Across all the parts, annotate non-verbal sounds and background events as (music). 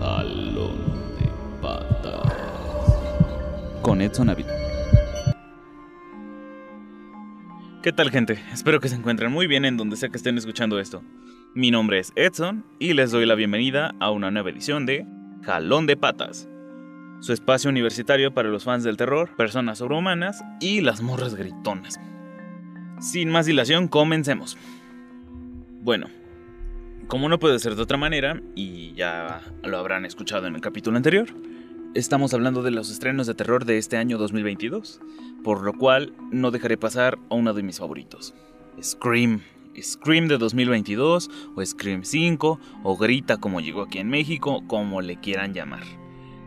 Jalón de patas. Con Edson Ávila. ¿Qué tal gente? Espero que se encuentren muy bien en donde sea que estén escuchando esto. Mi nombre es Edson y les doy la bienvenida a una nueva edición de Jalón de Patas. Su espacio universitario para los fans del terror, personas sobrehumanas y las morras gritonas. Sin más dilación, comencemos. Bueno, como no puede ser de otra manera, y ya lo habrán escuchado en el capítulo anterior, estamos hablando de los estrenos de terror de este año 2022, por lo cual no dejaré pasar a uno de mis favoritos, Scream. Scream de 2022, o Scream 5, o Grita como llegó aquí en México, como le quieran llamar.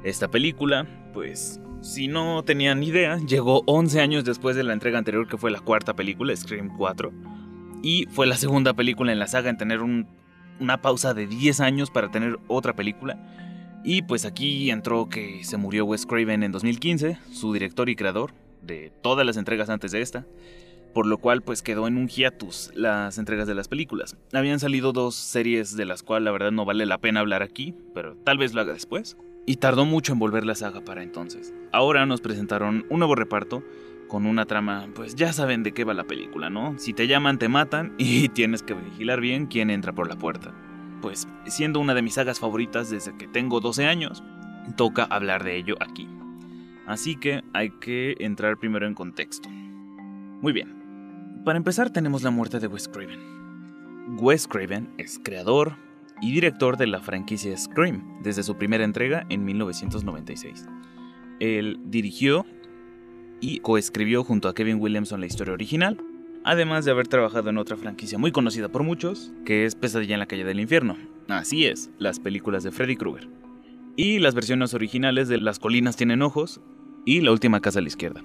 Esta película, pues, si no tenían idea, llegó 11 años después de la entrega anterior que fue la cuarta película, Scream 4, y fue la segunda película en la saga en tener una pausa de 10 años para tener otra película. Y pues aquí entró que se murió Wes Craven en 2015, su director y creador de todas las entregas antes de esta, por lo cual pues quedó en un hiatus las entregas de las películas. Habían salido dos series de las cuales la verdad no vale la pena hablar aquí, pero tal vez lo haga después. Y tardó mucho en volver la saga para entonces. Ahora nos presentaron un nuevo reparto con una trama, pues ya saben de qué va la película, ¿no? Si te llaman, te matan (laughs) y tienes que vigilar bien quién entra por la puerta. Pues siendo una de mis sagas favoritas desde que tengo 12 años, toca hablar de ello aquí. Así que hay que entrar primero en contexto. Muy bien. Para empezar tenemos la muerte de Wes Craven. Wes Craven es creador y director de la franquicia Scream desde su primera entrega en 1996. Él dirigió y coescribió junto a Kevin Williamson la historia original, además de haber trabajado en otra franquicia muy conocida por muchos, que es Pesadilla en la calle del infierno. Así es, las películas de Freddy Krueger. Y las versiones originales de Las colinas tienen ojos y La última casa a la izquierda.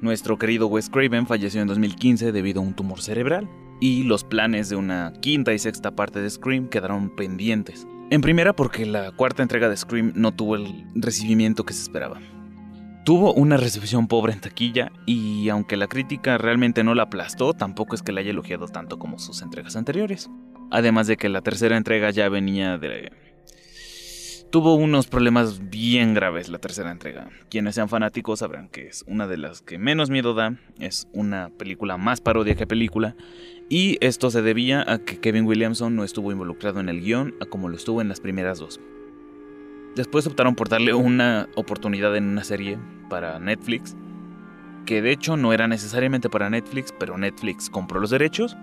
Nuestro querido Wes Craven falleció en 2015 debido a un tumor cerebral, y los planes de una quinta y sexta parte de Scream quedaron pendientes. En primera porque la cuarta entrega de Scream no tuvo el recibimiento que se esperaba. Tuvo una recepción pobre en taquilla y aunque la crítica realmente no la aplastó, tampoco es que la haya elogiado tanto como sus entregas anteriores. Además de que la tercera entrega ya venía de... Tuvo unos problemas bien graves la tercera entrega. Quienes sean fanáticos sabrán que es una de las que menos miedo da, es una película más parodia que película, y esto se debía a que Kevin Williamson no estuvo involucrado en el guion como lo estuvo en las primeras dos. Después optaron por darle una oportunidad en una serie para Netflix, que de hecho no era necesariamente para Netflix, pero Netflix compró los derechos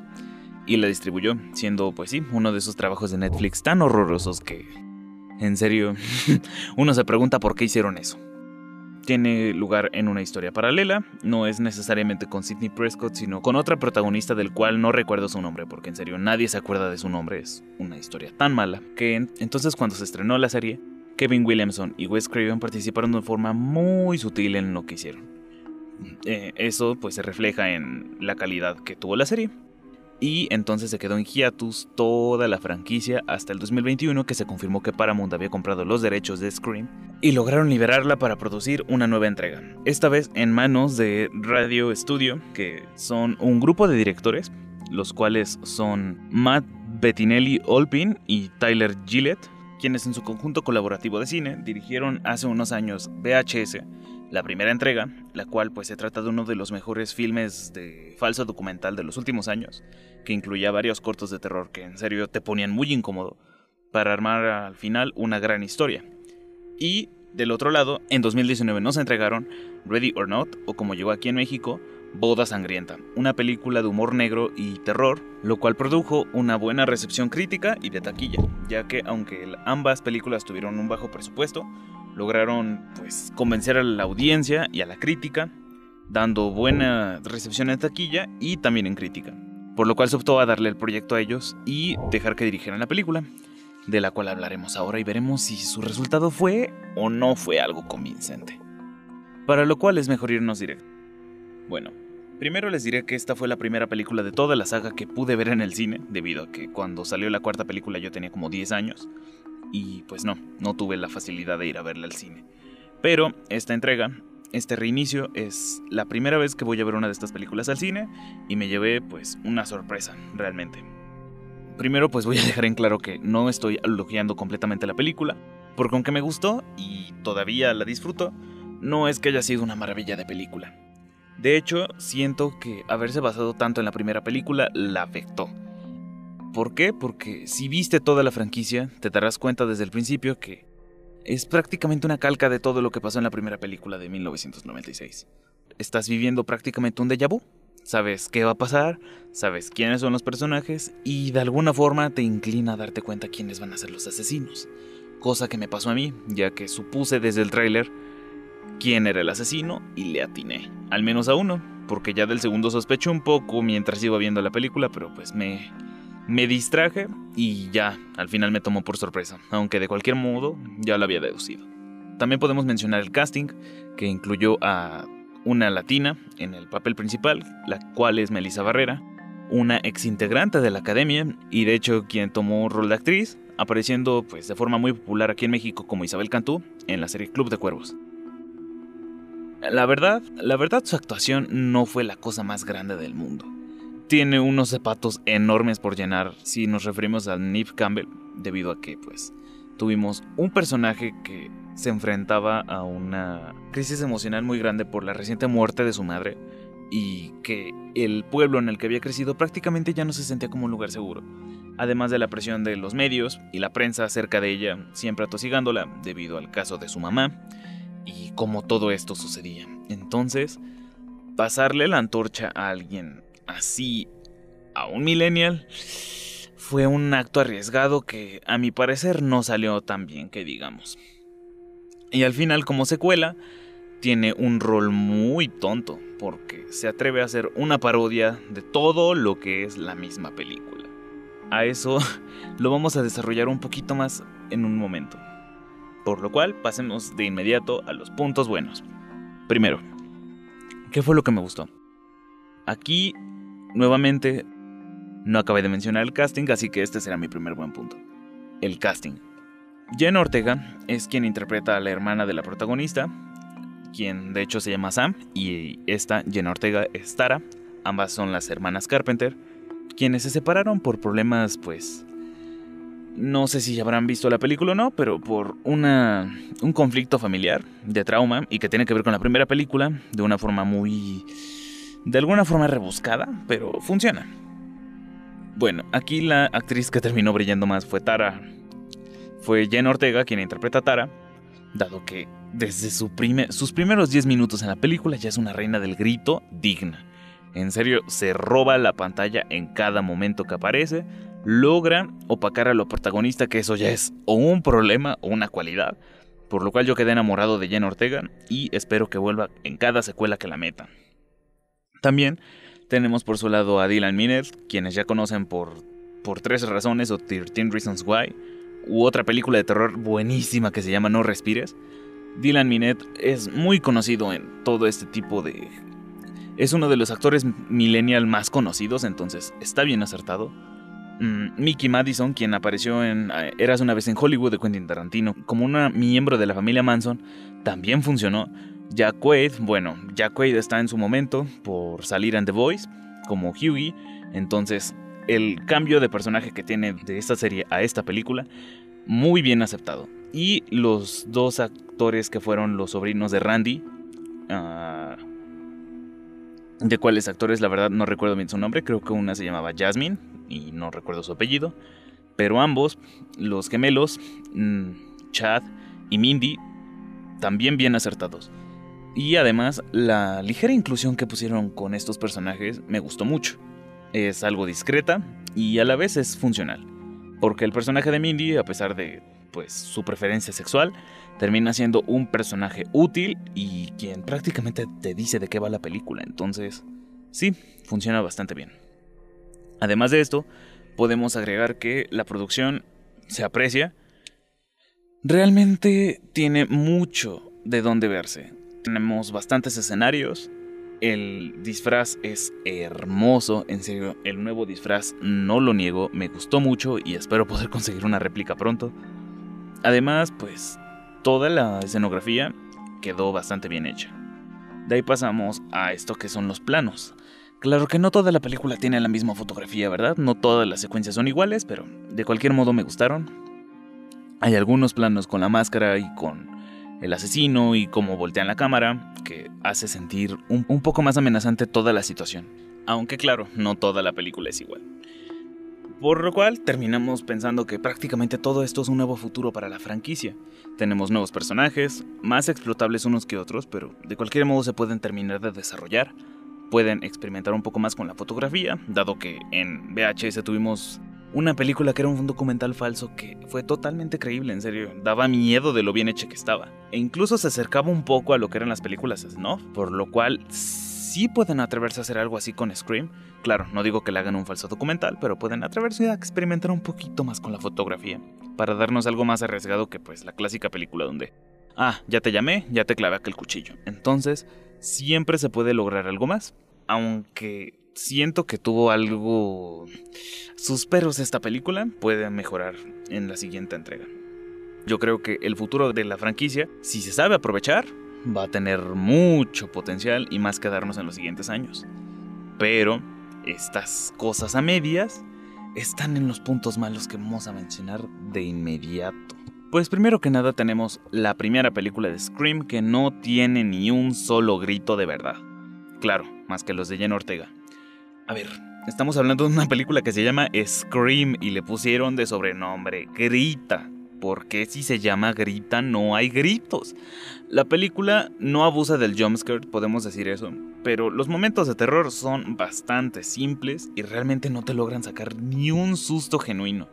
y la distribuyó, siendo pues sí, uno de esos trabajos de Netflix tan horrorosos que, en serio, (laughs) uno se pregunta por qué hicieron eso. Tiene lugar en una historia paralela, no es necesariamente con Sidney Prescott, sino con otra protagonista del cual no recuerdo su nombre, porque en serio nadie se acuerda de su nombre, es una historia tan mala, que entonces cuando se estrenó la serie, Kevin Williamson y Wes Craven participaron de forma muy sutil en lo que hicieron. Eh, eso pues se refleja en la calidad que tuvo la serie. Y entonces se quedó en hiatus toda la franquicia hasta el 2021 que se confirmó que Paramount había comprado los derechos de Scream y lograron liberarla para producir una nueva entrega. Esta vez en manos de Radio Studio, que son un grupo de directores, los cuales son Matt Bettinelli Olpin y Tyler Gillett, quienes en su conjunto colaborativo de cine dirigieron hace unos años VHS, la primera entrega, la cual pues se trata de uno de los mejores filmes de falso documental de los últimos años, que incluía varios cortos de terror que en serio te ponían muy incómodo, para armar al final una gran historia. Y del otro lado, en 2019 nos entregaron Ready or Not, o como llegó aquí en México, Boda Sangrienta, una película de humor negro y terror, lo cual produjo una buena recepción crítica y de taquilla, ya que aunque ambas películas tuvieron un bajo presupuesto, lograron pues convencer a la audiencia y a la crítica, dando buena recepción en taquilla y también en crítica, por lo cual se optó a darle el proyecto a ellos y dejar que dirigieran la película, de la cual hablaremos ahora y veremos si su resultado fue o no fue algo convincente. Para lo cual es mejor irnos directo. Bueno, primero les diré que esta fue la primera película de toda la saga que pude ver en el cine, debido a que cuando salió la cuarta película yo tenía como 10 años, y pues no, no tuve la facilidad de ir a verla al cine. Pero esta entrega, este reinicio, es la primera vez que voy a ver una de estas películas al cine, y me llevé pues una sorpresa, realmente. primero pues voy a dejar en claro que no estoy elogiando completamente la película, porque aunque me gustó y todavía la disfruto, no es que haya sido una maravilla de película. De hecho, siento que haberse basado tanto en la primera película la afectó. ¿Por qué? Porque si viste toda la franquicia, te darás cuenta desde el principio que es prácticamente una calca de todo lo que pasó en la primera película de 1996. Estás viviendo prácticamente un déjà vu. Sabes qué va a pasar, sabes quiénes son los personajes y de alguna forma te inclina a darte cuenta quiénes van a ser los asesinos. Cosa que me pasó a mí, ya que supuse desde el tráiler quién era el asesino y le atiné. Al menos a uno, porque ya del segundo sospecho un poco mientras iba viendo la película, pero pues me me distraje y ya, al final me tomó por sorpresa, aunque de cualquier modo ya lo había deducido. También podemos mencionar el casting, que incluyó a una latina en el papel principal, la cual es Melissa Barrera, una ex integrante de la academia y de hecho quien tomó rol de actriz, apareciendo pues de forma muy popular aquí en México como Isabel Cantú en la serie Club de Cuervos. La verdad, la verdad su actuación no fue la cosa más grande del mundo. Tiene unos zapatos enormes por llenar si nos referimos a Neve Campbell, debido a que pues tuvimos un personaje que se enfrentaba a una crisis emocional muy grande por la reciente muerte de su madre y que el pueblo en el que había crecido prácticamente ya no se sentía como un lugar seguro, además de la presión de los medios y la prensa cerca de ella, siempre atosigándola debido al caso de su mamá y cómo todo esto sucedía. Entonces, pasarle la antorcha a alguien así a un millennial fue un acto arriesgado que a mi parecer no salió tan bien que digamos. Y al final como secuela tiene un rol muy tonto porque se atreve a hacer una parodia de todo lo que es la misma película. A eso (laughs) lo vamos a desarrollar un poquito más en un momento. Por lo cual pasemos de inmediato a los puntos buenos. Primero, ¿qué fue lo que me gustó? Aquí Nuevamente, no acabé de mencionar el casting, así que este será mi primer buen punto. El casting. Jenna Ortega es quien interpreta a la hermana de la protagonista, quien de hecho se llama Sam, y esta, Jenna Ortega, es Tara. Ambas son las hermanas Carpenter, quienes se separaron por problemas, pues... No sé si habrán visto la película o no, pero por una, un conflicto familiar de trauma y que tiene que ver con la primera película de una forma muy de alguna forma rebuscada, pero funciona. Bueno, aquí la actriz que terminó brillando más fue Tara. Fue Jen Ortega quien interpreta a Tara, dado que desde sus primeros 10 minutos en la película ya es una reina del grito digna. En serio, se roba la pantalla en cada momento que aparece, logra opacar a lo protagonista, que eso ya es o un problema o una cualidad, por lo cual yo quedé enamorado de Jen Ortega y espero que vuelva en cada secuela que la metan. También tenemos por su lado a Dylan Miner, quienes ya conocen por, por Tres Razones o 13 Reasons Why, u otra película de terror buenísima que se llama No Respires. Dylan Minet es muy conocido en todo este tipo de... Es uno de los actores millennial más conocidos, entonces está bien acertado. Mm, Mickey Madison, quien apareció en eh, Eras una vez en Hollywood de Quentin Tarantino como una miembro de la familia Manson, también funcionó. Jack Quaid, bueno, Jack Quaid está en su momento por salir en The Voice como Hughie, entonces el cambio de personaje que tiene de esta serie a esta película, muy bien aceptado. Y los dos actores que fueron los sobrinos de Randy, uh, de cuáles actores, la verdad no recuerdo bien su nombre, creo que una se llamaba Jasmine y no recuerdo su apellido, pero ambos, los gemelos, mm, Chad y Mindy, también bien acertados. Y además, la ligera inclusión que pusieron con estos personajes me gustó mucho. Es algo discreta y a la vez es funcional. Porque el personaje de Mindy, a pesar de pues su preferencia sexual, termina siendo un personaje útil y quien prácticamente te dice de qué va la película. Entonces, sí, funciona bastante bien. Además de esto, podemos agregar que la producción se aprecia. Realmente tiene mucho de dónde verse. Tenemos bastantes escenarios. El disfraz es hermoso, en serio, el nuevo disfraz no lo niego, me gustó mucho y espero poder (laughs) conseguir una réplica pronto. Además, pues toda la escenografía quedó bastante bien hecha. De ahí pasamos a esto que son los planos. Claro que no toda la película tiene la misma fotografía, ¿verdad? No todas las secuencias son iguales, pero de cualquier modo me gustaron. Hay algunos planos con la máscara y con el asesino y cómo voltean la cámara que hace sentir un, un poco más amenazante toda la situación. Aunque claro, no toda la película es igual. Por lo cual terminamos pensando que prácticamente todo esto es un nuevo futuro para la franquicia. Tenemos nuevos personajes, más explotables unos que otros, pero de cualquier modo se pueden terminar de desarrollar. Pueden experimentar un poco más con la fotografía, dado que en VHS tuvimos una película que era un documental falso que fue totalmente creíble, en serio, daba miedo de lo bien hecha que estaba. E incluso se acercaba un poco a lo que eran las películas snuff, por lo cual sí pueden atreverse a hacer algo así con Scream. Claro, no digo que le hagan un falso documental, pero pueden atreverse a experimentar un poquito más con la fotografía, para darnos algo más arriesgado que pues la clásica película donde, ah, ya te llamé, ya te clavé aquel cuchillo. Entonces, siempre se puede lograr algo más, aunque siento que tuvo algo sus peros esta película, puede mejorar en la siguiente entrega. Yo creo que el futuro de la franquicia, si se sabe aprovechar, va a tener mucho potencial y más que darnos en los siguientes años. Pero estas cosas a medias están en los puntos malos que vamos a mencionar de inmediato. Pues primero que nada tenemos la primera película de Scream que no tiene ni un solo grito de verdad. Claro, más que los de Jenna Ortega. A ver, estamos hablando de una película que se llama Scream y le pusieron de sobrenombre Grita porque si se llama Grita no hay gritos. La película no abusa del jumpscare, podemos decir eso, pero los momentos de terror son bastante simples y realmente no te logran sacar ni un susto genuino.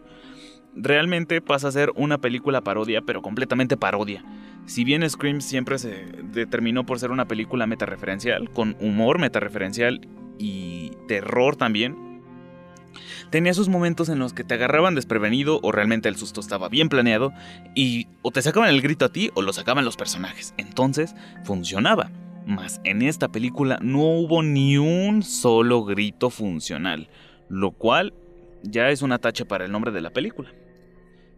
Realmente pasa a ser una película parodia, pero completamente parodia. Si bien Scream siempre se determinó por ser una película metareferencial, con humor metareferencial y terror también, tenía sus momentos en los que te agarraban desprevenido o realmente el susto estaba bien planeado y o te sacaban el grito a ti o lo sacaban los personajes. Entonces funcionaba. Mas en esta película no hubo ni un solo grito funcional, lo cual ya es una tacha para el nombre de la película.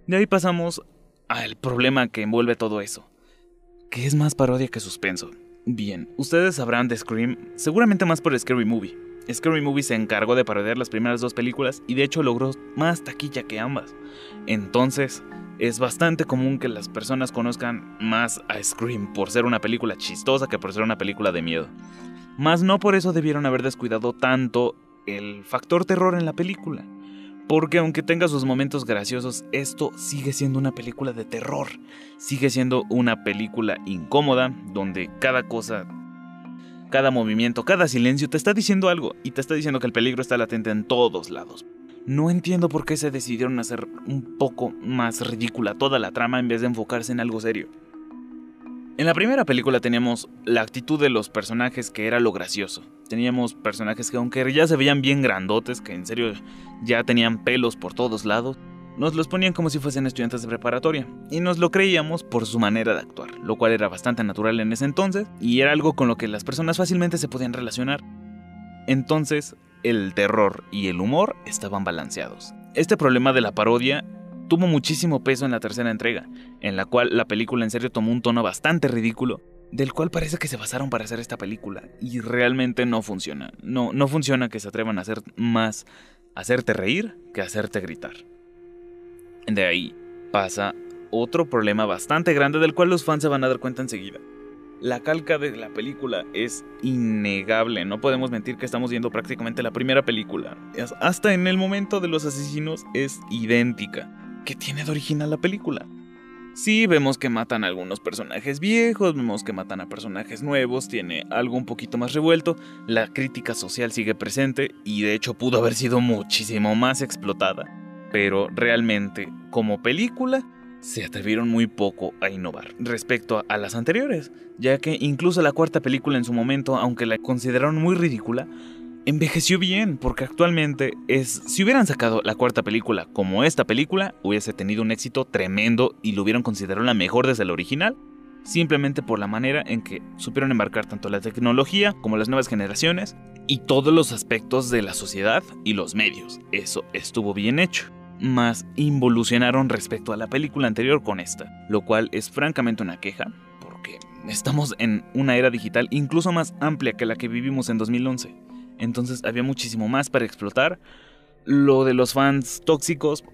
De ahí pasamos al problema que envuelve todo eso, que es más parodia que suspenso. Bien, ustedes sabrán de Scream, seguramente más por Scary Movie, Scary Movie se encargó de parodiar las primeras dos películas y de hecho logró más taquilla que ambas. Entonces, es bastante común que las personas conozcan más a Scream por ser una película chistosa que por ser una película de miedo. Mas no por eso debieron haber descuidado tanto el factor terror en la película. Porque aunque tenga sus momentos graciosos, esto sigue siendo una película de terror. Sigue siendo una película incómoda, donde cada cosa cada movimiento, cada silencio te está diciendo algo y te está diciendo que el peligro está latente en todos lados. No entiendo por qué se decidieron hacer un poco más ridícula toda la trama en vez de enfocarse en algo serio. En la primera película teníamos la actitud de los personajes que era lo gracioso. Teníamos personajes que aunque ya se veían bien grandotes, que en serio ya tenían pelos por todos lados, nos los ponían como si fuesen estudiantes de preparatoria, y nos lo creíamos por su manera de actuar, lo cual era bastante natural en ese entonces, y era algo con lo que las personas fácilmente se podían relacionar. Entonces, el terror y el humor estaban balanceados. Este problema de la parodia tuvo muchísimo peso en la tercera entrega, en la cual la película en serio tomó un tono bastante ridículo, del cual parece que se basaron para hacer esta película, y realmente no funciona. No, no funciona que se atrevan a hacer más hacerte reír que hacerte gritar. De ahí pasa otro problema bastante grande del cual los fans se van a dar cuenta enseguida. La calca de la película es innegable, no podemos mentir que estamos viendo prácticamente la primera película. Hasta en el momento de los asesinos es idéntica. ¿Qué tiene de original la película? Sí, vemos que matan a algunos personajes viejos, vemos que matan a personajes nuevos, tiene algo un poquito más revuelto, la crítica social sigue presente y de hecho pudo haber sido muchísimo más explotada pero realmente como película se atrevieron muy poco a innovar respecto a las anteriores, ya que incluso la cuarta película en su momento, aunque la consideraron muy ridícula, envejeció bien, porque actualmente es, si hubieran sacado la cuarta película como esta película, hubiese tenido un éxito tremendo y lo hubieran considerado la mejor desde la original, simplemente por la manera en que supieron embarcar tanto la tecnología como las nuevas generaciones y todos los aspectos de la sociedad y los medios. Eso estuvo bien hecho más involucionaron respecto a la película anterior con esta, lo cual es francamente una queja, porque estamos en una era digital incluso más amplia que la que vivimos en 2011. Entonces había muchísimo más para explotar. Lo de los fans tóxicos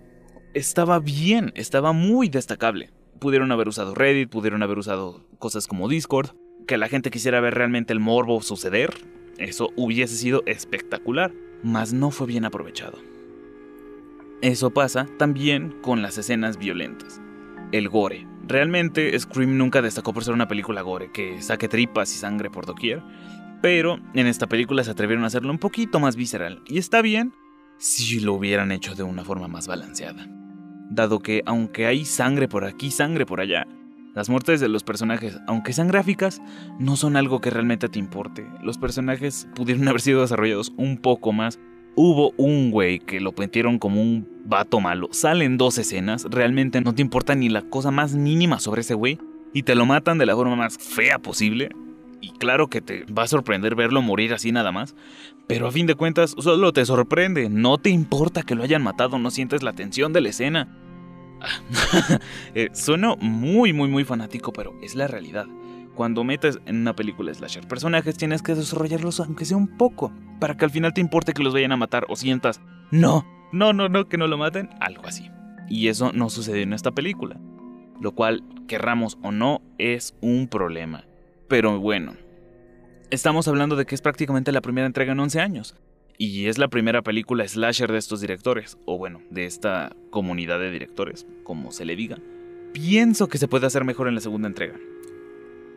estaba bien, estaba muy destacable. Pudieron haber usado Reddit, pudieron haber usado cosas como Discord, que la gente quisiera ver realmente el morbo suceder. Eso hubiese sido espectacular, mas no fue bien aprovechado. Eso pasa también con las escenas violentas. El gore. Realmente Scream nunca destacó por ser una película gore, que saque tripas y sangre por doquier, pero en esta película se atrevieron a hacerlo un poquito más visceral, y está bien si lo hubieran hecho de una forma más balanceada. Dado que aunque hay sangre por aquí, sangre por allá, las muertes de los personajes, aunque sean gráficas, no son algo que realmente te importe. Los personajes pudieron (laughs) haber sido desarrollados un poco más hubo un güey que lo metieron como un vato malo. Salen dos escenas, realmente no te importa ni la cosa más mínima sobre ese güey y te lo matan de la forma más fea posible. Y claro que te va a sorprender verlo morir así nada más, pero a fin de cuentas solo te sorprende, no te importa que lo hayan matado, no sientes la tensión de la escena. (laughs) eh, muy muy muy fanático, pero es la realidad. Cuando metes en una película slasher personajes, tienes que desarrollarlos aunque sea un poco, para que al final te importe que los vayan a matar o sientas, no, no, no, no, que no lo maten, algo así. Y eso no sucedió en esta película, lo cual, querramos o no, es un problema. Pero bueno, estamos hablando de que es prácticamente la primera entrega en 11 años. Y es la primera película slasher de estos directores, o bueno, de esta comunidad de directores, como se le diga. Pienso que se puede hacer mejor en la segunda entrega.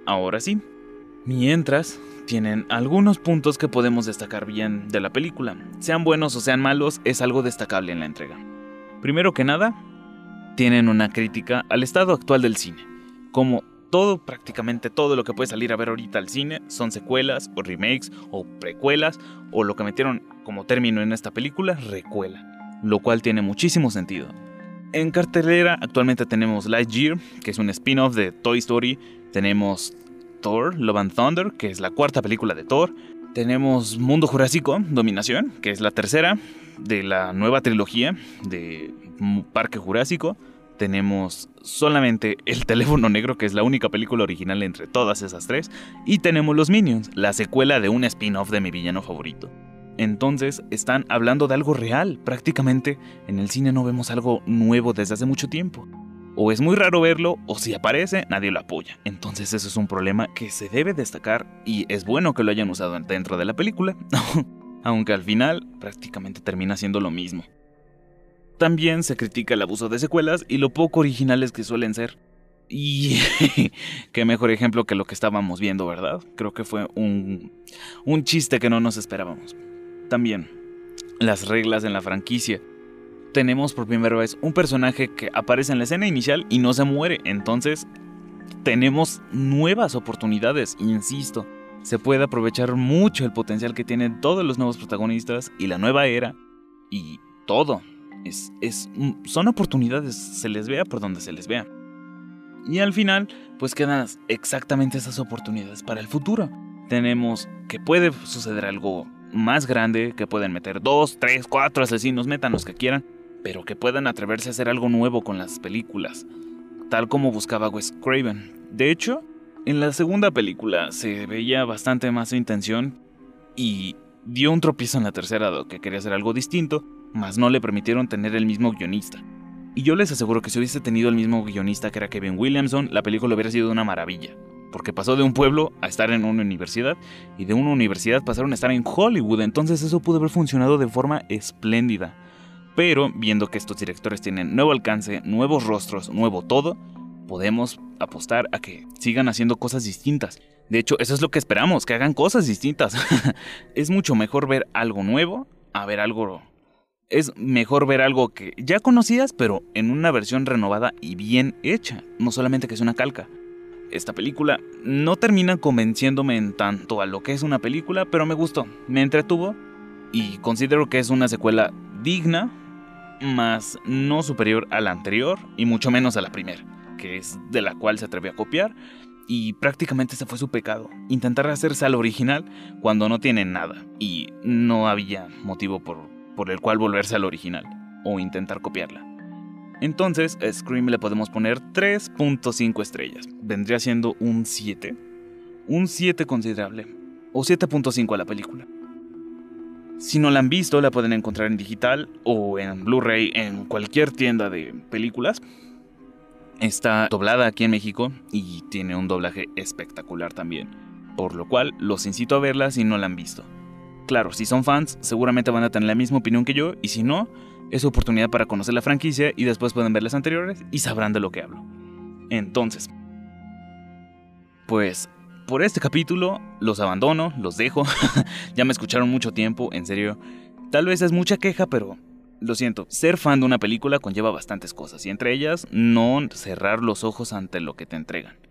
Ahora sí. Mientras, tienen algunos puntos que podemos destacar bien de la película. Sean buenos o sean malos, es algo destacable en la entrega. Primero que nada, tienen una crítica al estado actual del cine. Como todo, prácticamente todo lo que puede salir a ver ahorita al cine son secuelas o remakes o precuelas o lo que metieron como término en esta película, recuela. Lo cual tiene muchísimo sentido. En cartelera actualmente tenemos Lightyear, que es un spin-off de Toy Story. Tenemos Thor, Love and Thunder, que es la cuarta película de Thor. Tenemos Mundo Jurásico, Dominación, que es la tercera de la nueva trilogía de Parque Jurásico. Tenemos solamente El teléfono negro, que es la única película original entre todas esas tres. Y tenemos Los Minions, la secuela de un spin-off de mi villano favorito. Entonces están hablando de algo real. Prácticamente en el cine no vemos algo nuevo desde hace mucho tiempo. O es muy raro verlo, o si aparece, nadie lo apoya. Entonces eso es un problema que se debe destacar y es bueno que lo hayan usado dentro de la película, (laughs) aunque al final prácticamente termina siendo lo mismo. También se critica el abuso de secuelas y lo poco originales que suelen ser. Y (laughs) qué mejor ejemplo que lo que estábamos viendo, ¿verdad? Creo que fue un, un chiste que no nos esperábamos. También, las reglas en la franquicia. Tenemos por primera vez un personaje que aparece en la escena inicial y no se muere. Entonces, tenemos nuevas oportunidades, insisto. Se puede aprovechar mucho el potencial que tienen todos los nuevos protagonistas y la nueva era y todo. Es, es, son oportunidades, se les vea por donde se les vea. Y al final, pues quedan exactamente esas oportunidades para el futuro. Tenemos que puede suceder algo más grande, que pueden meter dos, tres, cuatro asesinos, metan los que quieran, pero que puedan atreverse a hacer algo nuevo con las películas, tal como buscaba Wes Craven. De hecho, en la segunda película se veía bastante más su intención y dio un tropiezo en la tercera, que quería hacer algo distinto, mas no le permitieron tener el mismo guionista. Y yo les aseguro que si hubiese tenido el mismo guionista que era Kevin Williamson, la película hubiera sido una maravilla porque pasó de un pueblo a estar en una universidad y de una universidad pasaron a estar en Hollywood, entonces eso pudo haber funcionado de forma espléndida. Pero viendo que estos directores tienen nuevo alcance, nuevos rostros, nuevo todo, podemos apostar a que sigan haciendo cosas distintas. De hecho, eso es lo que esperamos, que hagan cosas distintas. (laughs) es mucho mejor ver algo nuevo a ver algo... Es mejor ver algo que ya conocías, pero en una versión renovada y bien hecha, no solamente que es una calca. Esta película no termina convenciéndome en tanto a lo que es una película, pero me gustó, me entretuvo y considero que es una secuela digna, más no superior a la anterior y mucho menos a la primera, que es de la cual se atrevió a copiar y prácticamente ese fue su pecado, intentar hacerse al original cuando no tiene nada y no había motivo por, por el cual volverse al original o intentar copiarla. Entonces, a Scream le podemos poner 3.5 estrellas. Vendría siendo un 7. Un 7 considerable. O 7.5 a la película. Si no la han visto, la pueden encontrar en digital o en Blu-ray en cualquier tienda de películas. Está doblada aquí en México y tiene un doblaje espectacular también, por lo cual los incito a verla si no la han visto. Claro, si son fans, seguramente van a tener la misma opinión que yo, y si no, es oportunidad para conocer la franquicia y después pueden ver las anteriores y sabrán de lo que hablo. Entonces, pues por este capítulo los abandono, los dejo. (laughs) ya me escucharon mucho tiempo, en serio. Tal vez es mucha queja, pero lo siento. Ser fan de una película conlleva bastantes cosas, y entre ellas no cerrar los ojos ante lo que te entregan.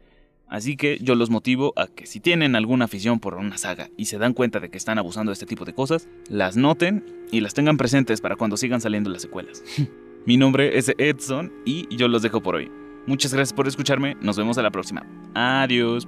Así que yo los motivo a que si tienen alguna afición por una saga y se dan cuenta de que están abusando de este tipo de cosas, las noten y las tengan presentes para cuando sigan saliendo las secuelas. (laughs) Mi nombre es Edson y yo los dejo por hoy. Muchas gracias por escucharme, nos vemos a la próxima. Adiós.